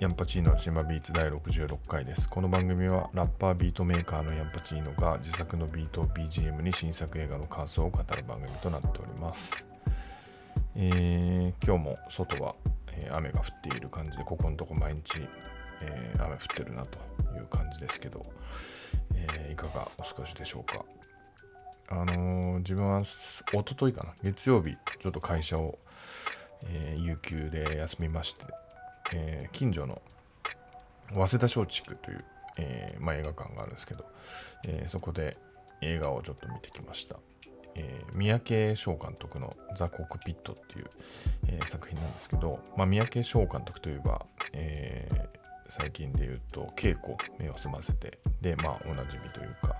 ヤンパチーノの島ビーツ第66回です。この番組はラッパービートメーカーのヤンパチーノが自作のビートを BGM に新作映画の感想を語る番組となっております。えー今日も外は、えー雨が降っている感じで、ここのとこ毎日、えー雨降ってるなという感じですけど、えーいかがお過ごしでしょうか。あの自分はす一昨日かな、月曜日、ちょっと会社を、えー有給で休みまして、えー近所の早稲田松竹という、えーまあ、映画館があるんですけど、えーそこで映画をちょっと見てきました。えー三宅翔監督の「ザ・コックピット」っていう、えー作品なんですけど、まあ、三宅翔監督といえば、えー最近で言うと「稽古目を澄ませて」で、まあ、おなじみというか、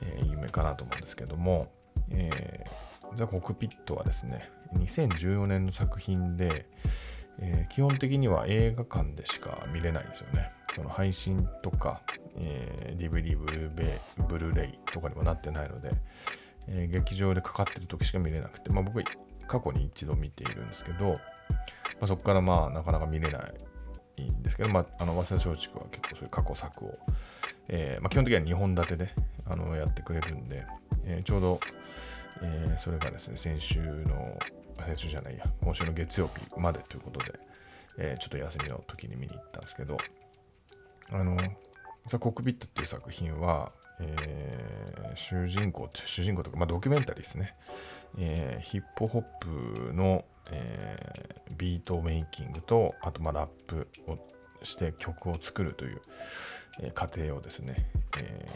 え有名かなと思うんですけども、えザ・コックピットはですね2014年の作品で、えー基本的には映画館でしか見れないんですよね。その配信とか、えー DVD ブルーベイ、ブルーレイとかにもなってないので、えー劇場でかかってる時しか見れなくて、まあ、僕は過去に一度見ているんですけど、まあ、そこからまあなかなか見れないんですけど、まあ、あの早稲田松竹は結構そういう過去作を、えーまあ、基本的には2本立てであのやってくれるんで、えーちょうど、えーそれがですね先週の先週じゃないや。今週の月曜日までということで、えーちょっと休みの時に見に行ったんですけどあのザ・コックピットっていう作品は、えー主人公主人公とか、まあ、ドキュメンタリーですね、えーヒップホップの、えービートメイキングとあとまあラップをして曲を作るという、えー過程をですね、え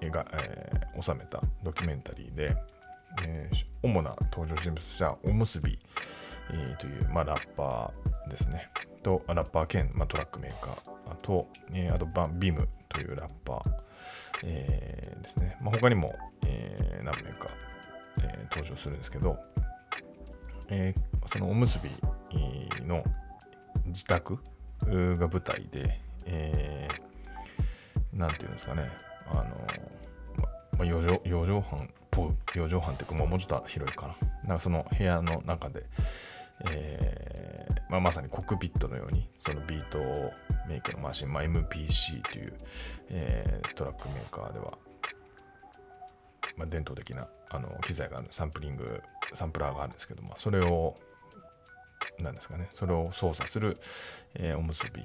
ー描えー収めたドキュメンタリーで、えー主な登場人物としてはおむすび、えーという、まあ、ラッパーですね。とラッパー兼、まあ、トラックメーカーと、えーあとバビムというラッパー、えーですね、まあ、他にも、えー何名か、えー登場するんですけど、えーそのおむすびの自宅が舞台で、えーなんていうんですかね、あの、まあ、4畳四畳半4畳半っていうか、もうちょっと広いかな。なんかその部屋の中で、えーまあ、まさにコックピットのように、そのビートメイクのマシン、まあ、MPC という、えートラックメーカーでは、まあ、伝統的なあの機材がある、サンプリング、サンプラーがあるんですけども、それを、なんですかね、それを操作する、えーおむすび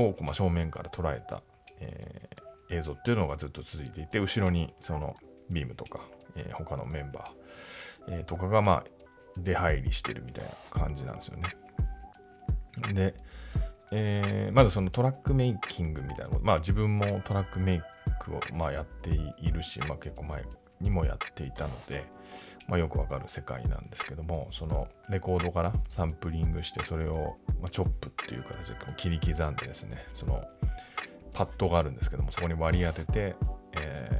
を、まあ、正面から捉えた、えー映像っていうのがずっと続いていて、後ろにそのビームとか、えー他のメンバー、えーとかがまあ出入りしてるみたいな感じなんですよね。で、えーまずそのトラックメイキングみたいなこと、まあ自分もトラックメイクをまあやっているし、まあ結構前にもやっていたので、まあ、よくわかる世界なんですけども、そのレコードからサンプリングして、それを、ま、チョップっていう形で切り刻んでですね、そのパッドがあるんですけども、そこに割り当てて、え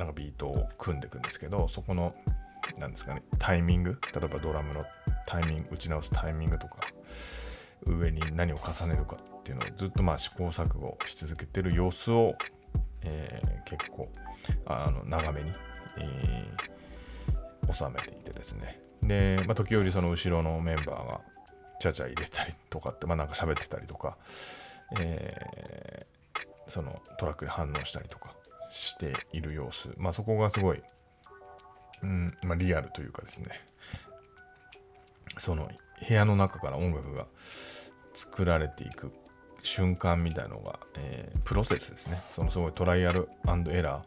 なんかビートを組んでいくんですけど、そこの、なんですかね、タイミング、例えばドラムのタイミング、打ち直すタイミングとか、上に何を重ねるかっていうのをずっとまあ試行錯誤し続けてる様子を、えー結構あの長めに、えー収めていてですね。で、まあ、時折その後ろのメンバーがちゃちゃ入れたりとかって、まあ、なんか喋ってたりとか、えーそのトラックに反応したりとかしている様子、まあ、そこがすごい、うんまあ、リアルというかですねその部屋の中から音楽が作られていく瞬間みたいのが、えープロセスですね。そのすごいトライアルエラ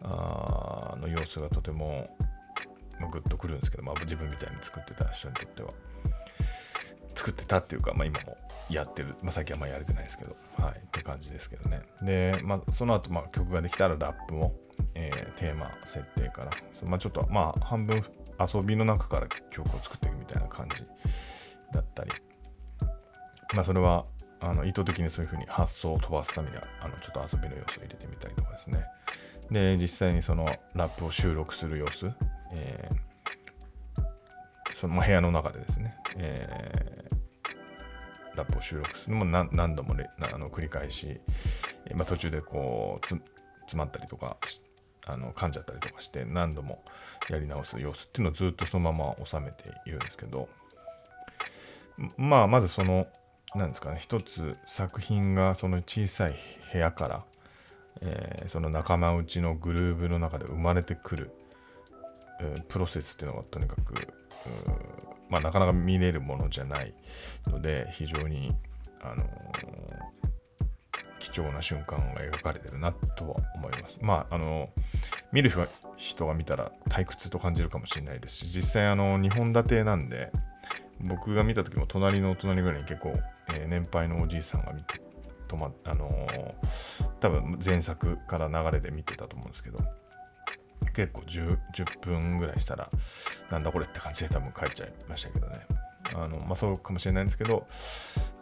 ーの様子がとても、まあ、グッとくるんですけど、まあ、自分みたいに作ってた人にとっては。作ってたっていうか、まあ、今もやってる、まあ、最近はまあやれてないですけど、はい、って感じですけどね。で、まあ、その後、まあ、曲ができたらラップも、えーテーマ設定から、まあ、ちょっと、まあ、半分遊びの中から曲を作っていくみたいな感じだったり、まあ、それはあの意図的にそういうふうに発想を飛ばすためにはあのちょっと遊びの要素を入れてみたりとかですね。で、実際にそのラップを収録する様子、えーその部屋の中でですね、えラップを収録するのも何度もれなあの繰り返し、まあ、途中でこう詰まったりとかあの噛んじゃったりとかして何度もやり直す様子っていうのをずっとそのまま収めているんですけどまあまずそのなんですかね一つ作品がその小さい部屋から、えーその仲間内のグルーブの中で生まれてくる、プロセスっていうのがとにかく、まあ、なかなか見れるものじゃないので非常に、あのー貴重な瞬間が描かれてるなとは思います。まあ、あの見る人が見たら退屈と感じるかもしれないですし実際あの2本立てなんで僕が見た時も隣の隣ぐらいに結構、えー年配のおじいさんが見て止まあのー多分前作から流れで見てたと思うんですけど結構 10, 10分ぐらいしたらなんだこれって感じで多分帰っちゃいましたけどね。あのまあそうかもしれないんですけど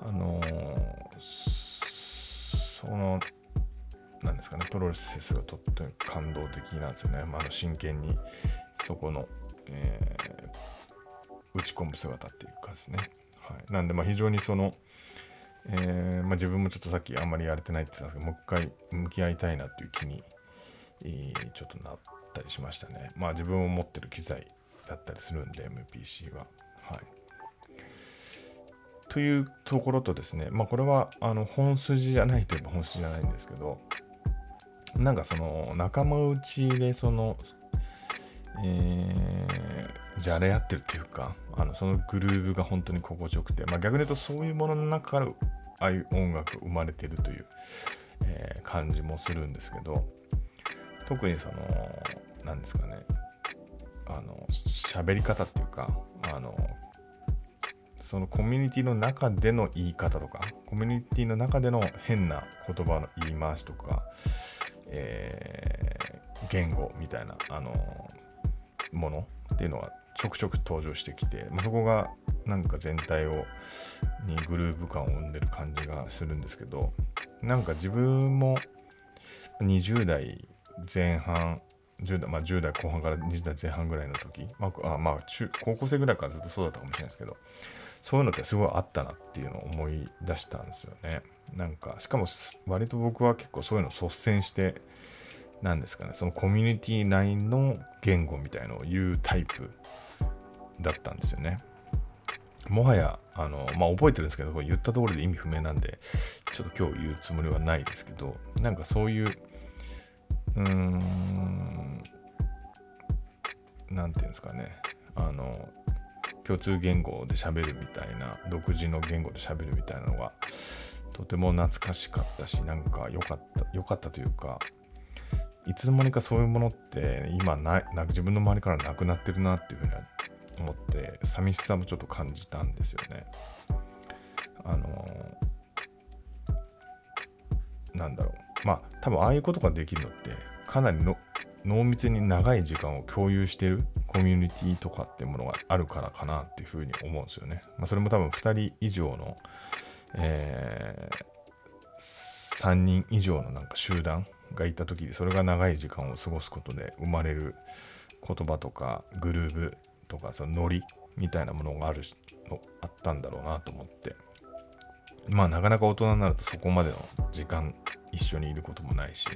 あのそのなんですかねプロセスがとっても感動的なんですよね、まあ、の真剣にそこの、えー打ち込む姿っていうかですね、はい、なんでまあ非常にその、えーまあ、自分もちょっとさっきあんまりやれてないって言ってたんですけどもう一回向き合いたいなっていう気に、えーちょっとなったりしましたね。まあ自分を持ってる機材だったりするんで MPC は。はい。というところとですねまあこれはあの本筋じゃないといえば本筋じゃないんですけどなんかその仲間内でそのえー、じゃれ合ってるっていうかあのそのグルーヴが本当に心地よくて、まあ、逆に言うとそういうものの中からああいう音楽生まれてるという、えー感じもするんですけど特にその何ですかね。あの喋り方っていうかあのそのコミュニティの中での言い方とかコミュニティの中での変な言葉の言い回しとか、えー言語みたいなあのものっていうのがちょくちょく登場してきて、まあ、そこがなんか全体をにグルーヴ感を生んでる感じがするんですけどなんか自分も20代前半10代,、まあ、10代後半から20代前半ぐらいの時、まあ、あまあ中高校生ぐらいからずっとそうだったかもしれないですけどそういうのってすごいあったなっていうのを思い出したんですよね。なんかしかも割と僕は結構そういうの率先してなんですかねそのコミュニティ内の言語みたいのを言うタイプだったんですよね。もはやあのまあ覚えてるんですけどこれ言ったところで意味不明なんでちょっと今日言うつもりはないですけどなんかそういううーん。なんていうんですかね。あの共通言語で喋るみたいな独自の言語で喋るみたいなのがとても懐かしかったしなんか良かった良かったというかいつの間にかそういうものって今ないな自分の周りからなくなってるなっていうふうに思って寂しさもちょっと感じたんですよね。あのなんだろう。まあ多分ああいうことができるのってかなりの濃密に長い時間を共有してるコミュニティとかっていうものがあるからかなっていうふうに思うんですよね。まあ、それも多分2人以上の、えー3人以上のなんか集団がいた時にそれが長い時間を過ごすことで生まれる言葉とかグルーブとかそのノリみたいなものがあるのあったんだろうなと思ってまあなかなか大人になるとそこまでの時間一緒にいることもないし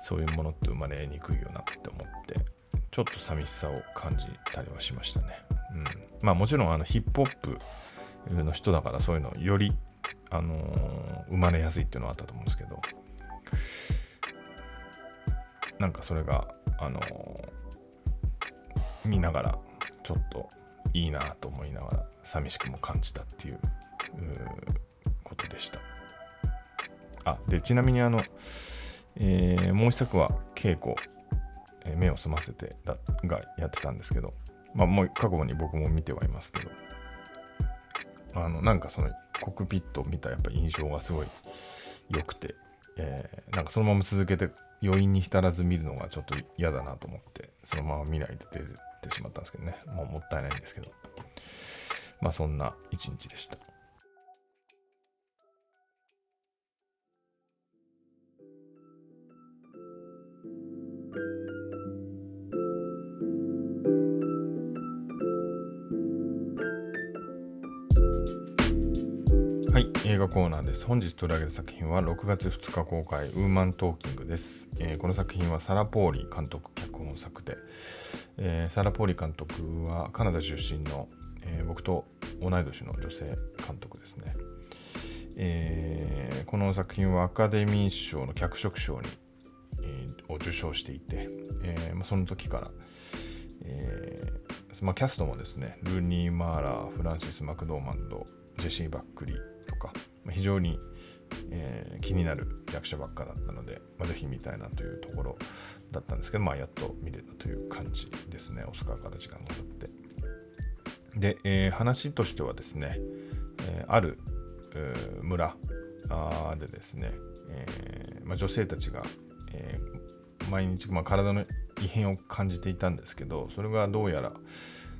そういうものって生まれにくいよなって思ってちょっと寂しさを感じたりはしましたね。うん、まあもちろんあのヒップホップの人だからそういうのよりあの生まれやすいっていうのはあったと思うんですけどなんかそれがあの見ながらちょっといいなと思いながら寂しくも感じたっていうことでした。あでちなみにあの、えーもう一作は稽古、えー目を澄ませてだがやってたんですけどまあもう過去に僕も見てはいますけどあのなんかそのコックピットを見たやっぱ印象がすごい良くて、えーなんかそのまま続けて余韻に浸らず見るのがちょっと嫌だなと思ってそのまま見ないで出てしまったんですけどね。もうもったいないんですけど。まあそんな一日でした。映画コーナーです。本日取り上げる作品は6月2日公開、ウーマントーキングです。えーこの作品はサラ・ポーリー監督脚本作で、えーサラ・ポーリー監督はカナダ出身の、えー僕と同い年の女性監督ですね。えー、この作品はアカデミー賞の脚色賞に、えー、を受賞していて、えーまあ、その時から、えーまあ、キャストもですねルーニー・マーラーフランシス・マクドーマンドジェシー・バックリーとか、まあ、非常に、えー、気になる役者ばっかだったので、まあ、ぜひ見たいなというところだったんですけど、まあ、やっと見れたという感じですねオスカーから時間が経って。で、えー、話としてはですね、えー、ある村でですね、えーまあ、女性たちが、えー、毎日、まあ、体の異変を感じていたんですけどそれがどうやら、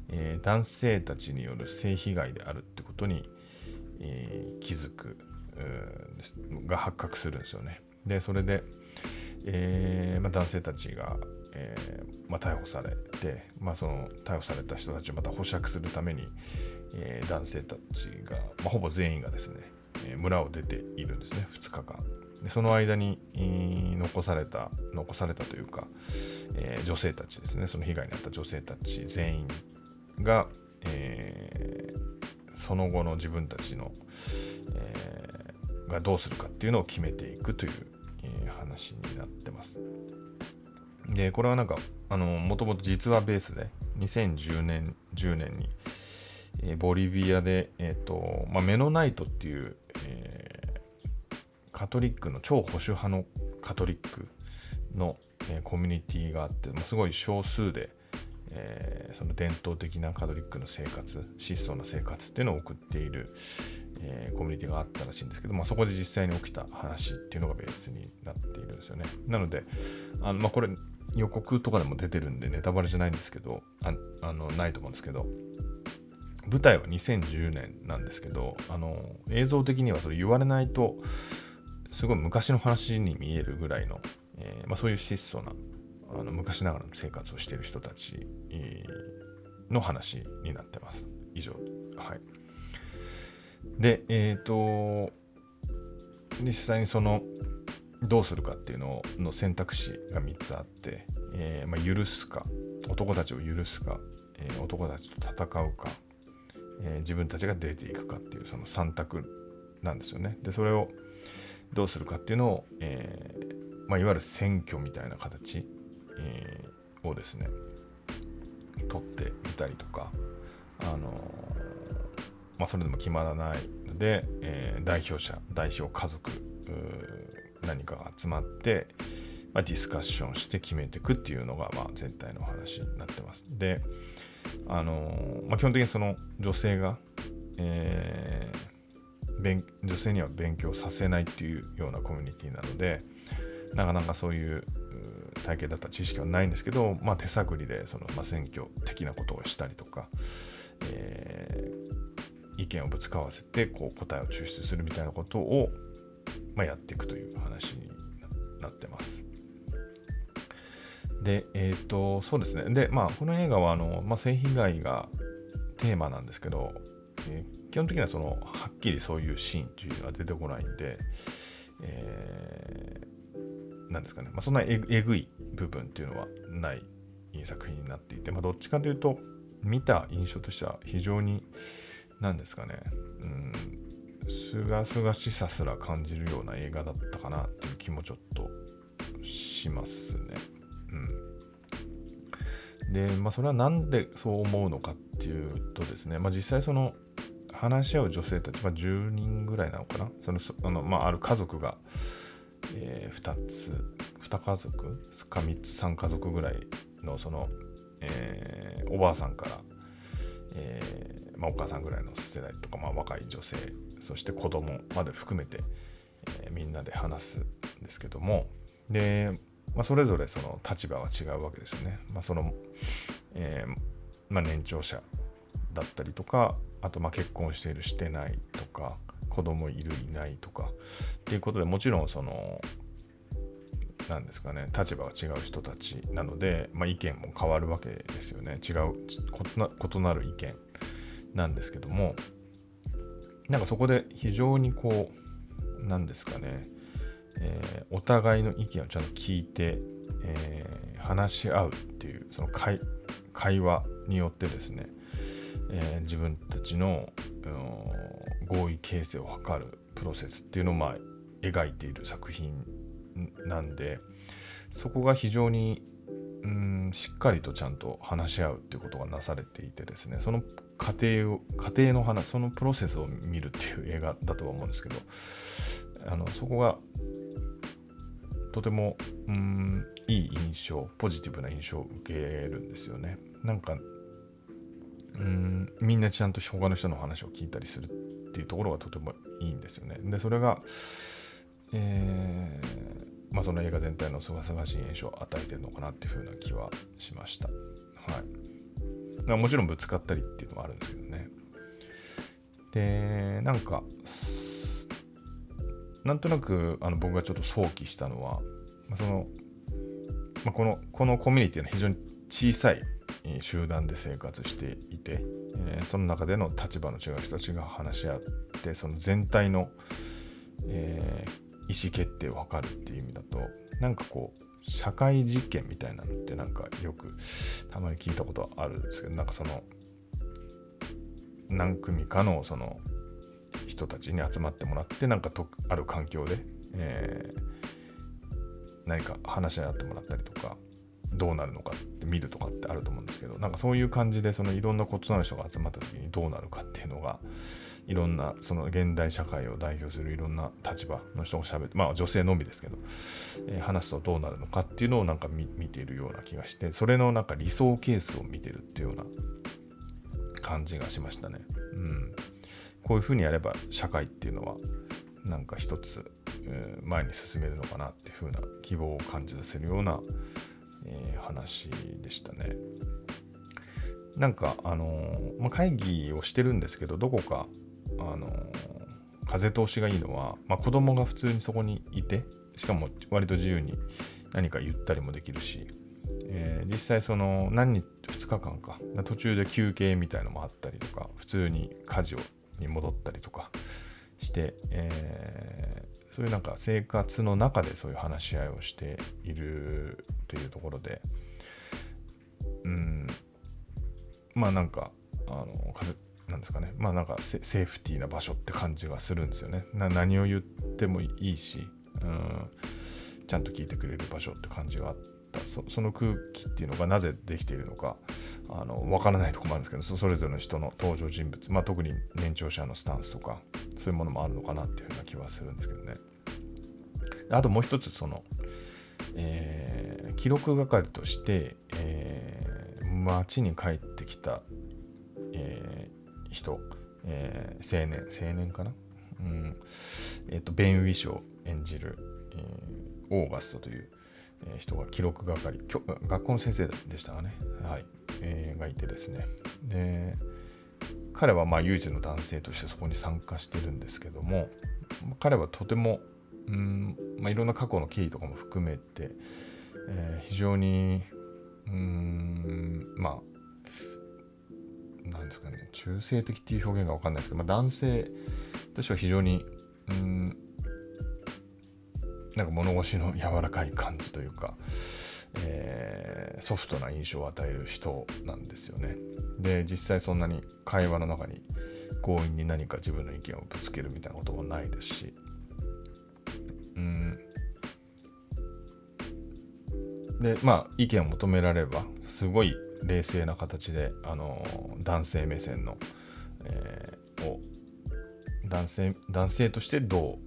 えー、男性たちによる性被害であるってことに、気づくが発覚するんですよね。でそれで、えーまあ、男性たちが、えーまあ、逮捕されて、まあ、その逮捕された人たちをまた保釈するために、えー、男性たちが、まあ、ほぼ全員がですね、えー、村を出ているんですね2日間でその間に、えー、残された残されたというか、えー、女性たちですねその被害に遭った女性たち全員が、えー、その後の自分たちの、えー、がどうするかっていうのを決めていくという、えー、話になってます。でこれはなんかあのもともと実話ベースで2010年10年に、えー、ボリビアで、えーとまあ、メノナイトっていう、えー、カトリックの超保守派のカトリックの、えー、コミュニティがあって、まあ、すごい少数で、えー、その伝統的なカトリックの生活質素な生活っていうのを送っている、えー、コミュニティがあったらしいんですけど、まあ、そこで実際に起きた話っていうのがベースになっているんですよね。なのであの、まあ、これ予告とかでも出てるんでネタバレじゃないんですけどああのないと思うんですけど舞台は2010年なんですけどあの映像的にはそれ言われないとすごい昔の話に見えるぐらいの、えーまあ、そういう質素なあの昔ながらの生活をしている人たちの話になってます。以上。はい。で、えっ、ー、と、実際にその、どうするかっていうのの選択肢が3つあって、えー、まあ、許すか、男たちを許すか、えー、男たちと戦うか、えー、自分たちが出ていくかっていうその3択なんですよね。で、それをどうするかっていうのを、えまあ、いわゆる選挙みたいな形、をですね、取ってみたりとか、あのまあ、それでも決まらないので、え代表者、代表家族、何かが集まって、まあ、ディスカッションして決めていくっていうのが、まあ、全体のお話になってます。で、あのまあ、基本的にその女性が、えー、女性には勉強させないっていうようなコミュニティなので、なかなかそういう体系だった知識はないんですけど、まあ、手探りでその、まあ、選挙的なことをしたりとか、えー、意見をぶつかわせてこう答えを抽出するみたいなことを、まあ、やっていくという話になってます。で、えっ、ー、と、そうですね。で、まあ、この映画は、あの、まあ、性被害がテーマなんですけど、えー、基本的にはその、はっきりそういうシーンというのは出てこないんで、え、なんですかね、まあ、そんなえぐい部分っていうのはない作品になっていて、まあ、どっちかというと、見た印象としては非常に、なんですかね、うん、すがすがしさすら感じるような映画だったかなっていう気もちょっとしますね。うん。で、まあそれはなんでそう思うのかっていうとですね、まあ実際その話し合う女性たち、まあ10人ぐらいなのかなその、あの、まあある家族が、2つ、2家族？か3つ3家族ぐらいのその、えー、おばあさんから、えー、まあ、お母さんぐらいの世代とか、まあ、若い女性そして子供まで含めて、えー、みんなで話すんですけどもで、まあ、それぞれその立場は違うわけですよね。ま、その、え、ま、年長者だったりとかあとまあ結婚しているしてないとか子供いるいないとかっていうことでもちろんそのなんですかね。立場が違う人たちなので、まあ、意見も変わるわけですよね。違う異なる意見なんですけども。なんかそこで非常にこう、なんですかね、えー、お互いの意見をちゃんと聞いて、えー、話し合うっていう、その会会話によってですね、えー、自分たちの合意形成を図るプロセスっていうのをまあ描いている作品なんでそこが非常にうんしっかりとちゃんと話し合うっていうことがなされていてですね。その過程を過程の話そのプロセスを見るっていう映画だとは思うんですけどあのそこがとてもうんいい印象ポジティブな印象を受けるんですよね。なんかうんみんなちゃんと他の人の話を聞いたりするっていうところがとてもいいんですよね。でそれがえーまあ、その映画全体のすがすがしい印象を与えてるのかなっていうふうな気はしました。はい。もちろんぶつかったりっていうのもあるんですけどね。で、なんか、なんとなくあの僕がちょっと想起したのは、ま、その、まあ、この、このコミュニティの非常に小さい集団で生活していて、えー、その中での立場の違う人たちが話し合って、その全体の、えー意思決定を図るっていう意味だとなんかこう社会実験みたいなのってなんかよくたまに聞いたことあるんですけどなんかその何組かのその人たちに集まってもらってなんかとある環境で、えー、何か話し合ってもらったりとかどうなるのかって見るとかってあると思うんですけどなんかそういう感じでそのいろんな異なる人が集まった時にどうなるかっていうのがいろんなその現代社会を代表するいろんな立場の人が喋ってまあ女性のみですけど、えー、話すとどうなるのかっていうのをなんか見ているような気がしてそれのなんか理想ケースを見てるっていうような感じがしましたね。うん、こういうふうにやれば社会っていうのはなんか一つ、えー、前に進めるのかなっていうふうな希望を感じさせるような、えー、話でしたね。なんかあのー、まあ、会議をしてるんですけどどこかあの風通しがいいのは、まあ、子供が普通にそこにいてしかも割と自由に何か言ったりもできるし、えー、実際その何日2日間か途中で休憩みたいのもあったりとか普通に家事をに戻ったりとかして、えー、そういうなんか生活の中でそういう話し合いをしているというところでうんまあなんかあの風なんですかね。まあなんかセーフティーな場所って感じがするんですよね。何を言ってもいいし、うん、ちゃんと聞いてくれる場所って感じがあった。その空気っていうのがなぜできているのかあの分からないとこもあるんですけどそれぞれの人の登場人物、まあ、特に年長者のスタンスとかそういうものもあるのかなっていうふうな気はするんですけどね。あともう一つその、えー、記録係として、えー、町に帰ってきた、人、えー、青年、青年かな？うん。えっ、ー、と、ベン・ウィッショー演じる、えー、オーガストという、えー、人が記録係、学校の先生でしたかね？はい。えー、がいてですね。で、彼はまあ唯一の男性としてそこに参加してるんですけども、彼はとても、うんまあ、いろんな過去の経緯とかも含めて、えー、非常に、うん、まあ、なんですかね、中性的っていう表現がわかんないですけど、まあ、男性としては非常に、うん、なんか物腰の柔らかい感じというか、えー、ソフトな印象を与える人なんですよね。で、実際そんなに会話の中に強引に何か自分の意見をぶつけるみたいなこともないですし、で、まあ、意見を求められれば、すごい冷静な形で、あの男性目線の、えー、を男性男性としてど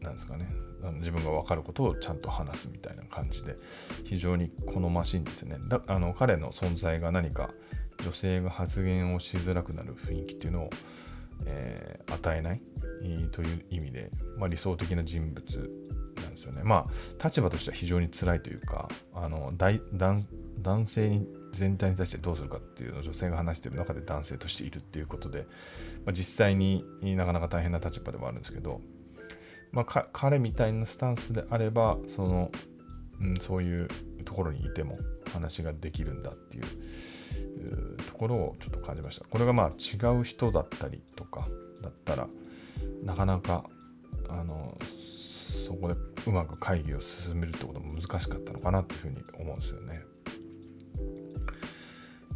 うなんですかねあの自分が分かることをちゃんと話すみたいな感じで非常に好ましいんですね。だあの彼の存在が何か女性が発言をしづらくなる雰囲気っていうのを、えー、与えないという意味で、まあ、理想的な人物ですよね。まあ立場としては非常に辛いというかあの大男性に全体に対してどうするかっていうのを女性が話してる中で男性としているっていうことで、まあ、実際になかなか大変な立場でもあるんですけど、まあ、彼みたいなスタンスであればその、うん、そういうところにいても話ができるんだっていうところをちょっと感じました。これがまあ違う人だったりとかだったらなかなかあのそこでうまく会議を進めるってことも難しかったのかなっていうふうに思うんですよね。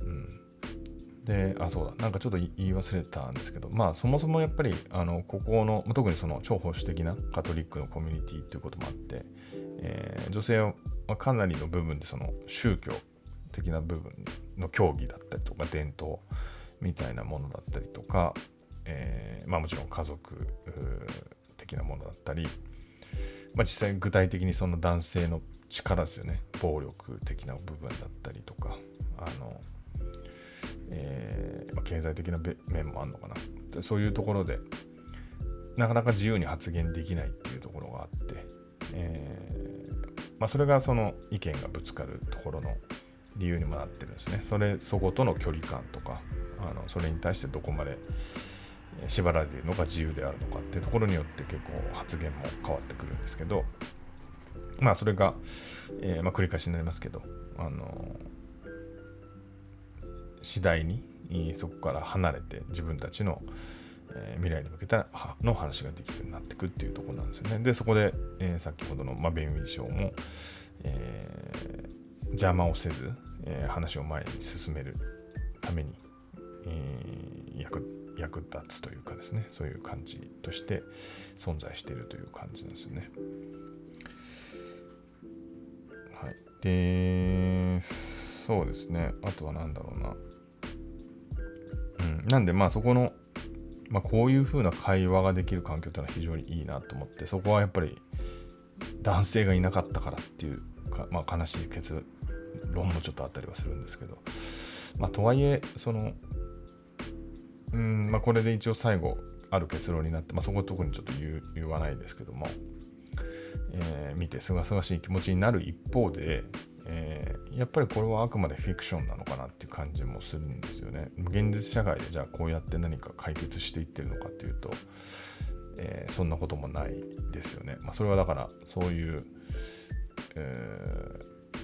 うんで、あ、そうだ、なんかちょっと言い忘れたんですけど、まあそもそもやっぱり、あの、ここの、特にその超保守的なカトリックのコミュニティっていうこともあって、えー、女性はかなりの部分でその宗教的な部分の教義だったりとか伝統みたいなものだったりとか、えー、まあもちろん家族的なものだったり、まあ、実際具体的にその男性の力ですよね。暴力的な部分だったりとか。あの、えー、まあ、経済的な面もあるのかな。そういうところでなかなか自由に発言できないっていうところがあって、えー、まあ、それがその意見がぶつかるところの理由にもなってるんですね。それそことの距離感とかあのそれに対してどこまで縛られているのか自由であるのかっていうところによって結構発言も変わってくるんですけどまあそれが、えー、まあ、繰り返しになりますけどあの次第にそこから離れて自分たちの、え未来に向けたの話ができるようになってくっていうところなんですよね。でそこで、え、先ほどの、まあ、ベンウィ賞も、えー、邪魔をせず、え話を前に進めるために、え役役立つというかですねそういう感じとして存在しているという感じなんですよね。はい、でそうですねあとは何だろうな。うん、なんでまあそこの、まあ、こういう風な会話ができる環境っていうのは非常にいいなと思ってそこはやっぱり男性がいなかったからっていうか、まあ、悲しい結論もちょっとあったりはするんですけど、まあ、とはいえそのうんまあ、これで一応最後ある結論になって、まあ、そこは特にちょっと言わないですけども、えー、見てすがすがしい気持ちになる一方で、えー、やっぱりこれはあくまでフィクションなのかなっていう感じもするんですよね。現実社会でじゃあこうやって何か解決していってるのかっていうと、えー、そんなこともないですよね。まあ、それはだからそういう、え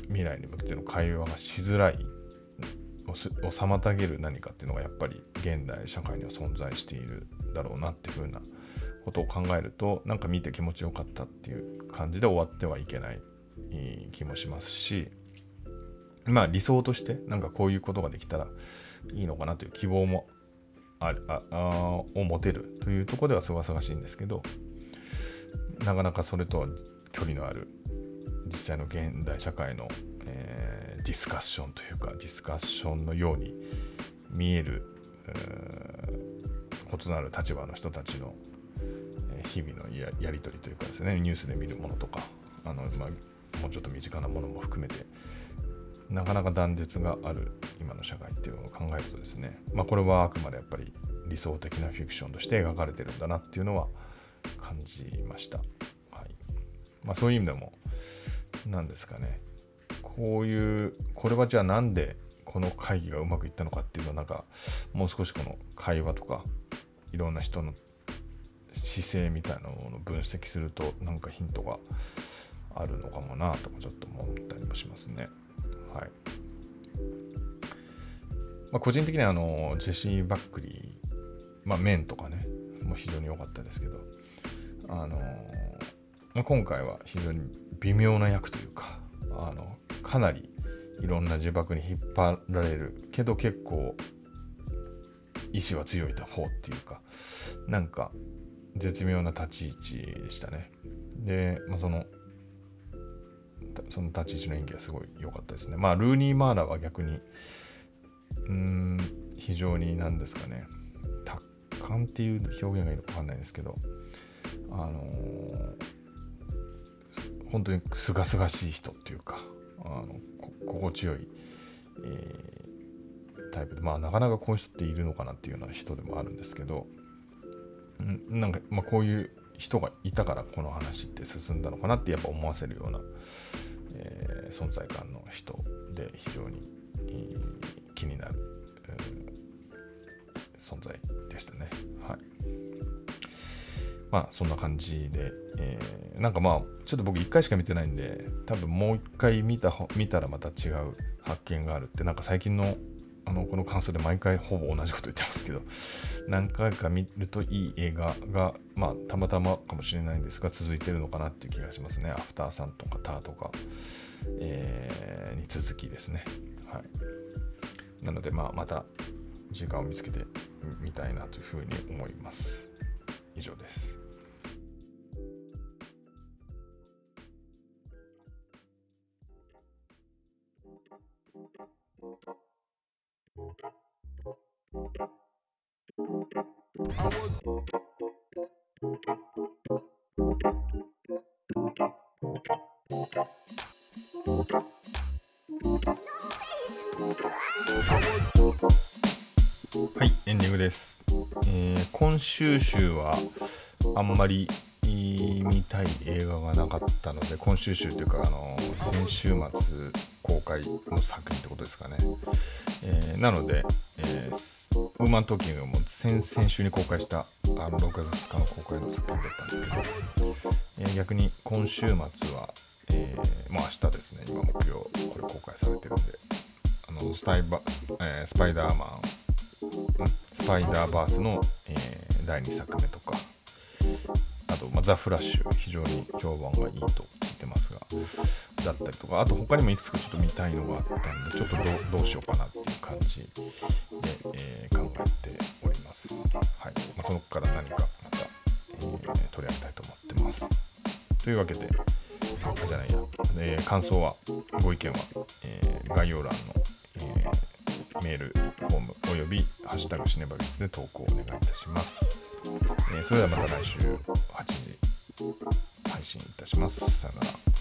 未来に向けての会話がしづらいを妨げる何かっていうのがやっぱり現代社会には存在しているだろうなっていうふうなことを考えるとなんか見て気持ちよかったっていう感じで終わってはいけない気もしますしまあ理想としてなんかこういうことができたらいいのかなという希望もあああを持てるというとこではすがすがしいんですけどなかなかそれとは距離のある実際の現代社会の、えー、ディスカッションというかディスカッションのように見える異なる立場の人たちの日々のやり取りというかですねニュースで見るものとかあの、まあ、もうちょっと身近なものも含めてなかなか断絶がある今の社会っていうのを考えるとですね、まあ、これはあくまでやっぱり理想的なフィクションとして描かれてるんだなっていうのは感じました。はいまあ、そういう意味でも何ですかねこういうこれはじゃあなんでこの会議がうまくいったのかっていうのはなんかもう少しこの会話とかいろんな人の姿勢みたいなものを分析するとなんかヒントがあるのかもなとかちょっと思ったりもしますね。はい。まあ、個人的にはあのジェシー・バックリー、まあ、面とかねもう非常に良かったですけどあの、ま、今回は非常に微妙な役というかあのかなりいろんな呪縛に引っ張られるけど結構意志は強い方っていうかなんか絶妙な立ち位置でしたね。で、まあ、そのその立ち位置の演技はすごい良かったですね。まあルーニー・マーラは逆にうん非常に何ですかね。達観っていう表現がいいのか分かんないですけどあのー、本当にすがすがしい人っていうかあの心地よい、えー、タイプで、まあ、なかなかこういう人っているのかなっていうような人でもあるんですけど、んなんか、まあ、こういう人がいたからこの話って進んだのかなってやっぱ思わせるような、えー、存在感の人で非常に、えー、気になる、えー、存在でしたね。はい。まあそんな感じで、えー、なんかまあちょっと僕1回しか見てないんで多分もう1回見た見たらまた違う発見があるってなんか最近のあのこの感想で毎回ほぼ同じこと言ってますけど 何回か見るといい映画がまあたまたまかもしれないんですが続いてるのかなっていう気がしますねアフターさんとかターとか、えー、に続きですねはいなのでまあまた時間を見つけてみたいなというふうに思います。以上です。はい、エンディングです。えー今週週はあんまり見たい映画がなかったので、今週週というか、あの先週末公開の作品ってことですかね。えーなので、えーウーマントーキングも先々週に公開したあの6月2日の公開の作品だったんですけど、えー逆に今週末は、えー、もう明日ですね、今木曜、これ公開されてるんで、あのスタイバス,、えースパイダーマン、スパイダーバースの、えー第2作目とか、あと、まあ、ザ・フラッシュ、非常に評判がいいと。てますが、だったりとか、あと他にもいくつかちょっと見たいのがあったんで、ちょっとどうどうしようかなっていう感じで、えー考えております。はい。まあ、そのから何かまた、えー取り上げたいと思ってます。というわけで、あじゃないや、えー感想は、ご意見は、えー概要欄の、えーメールフォームおよび「ハッシュタグシネバビツ」で投稿をお願いいたします。えーそれではまた来週8します。さよなら。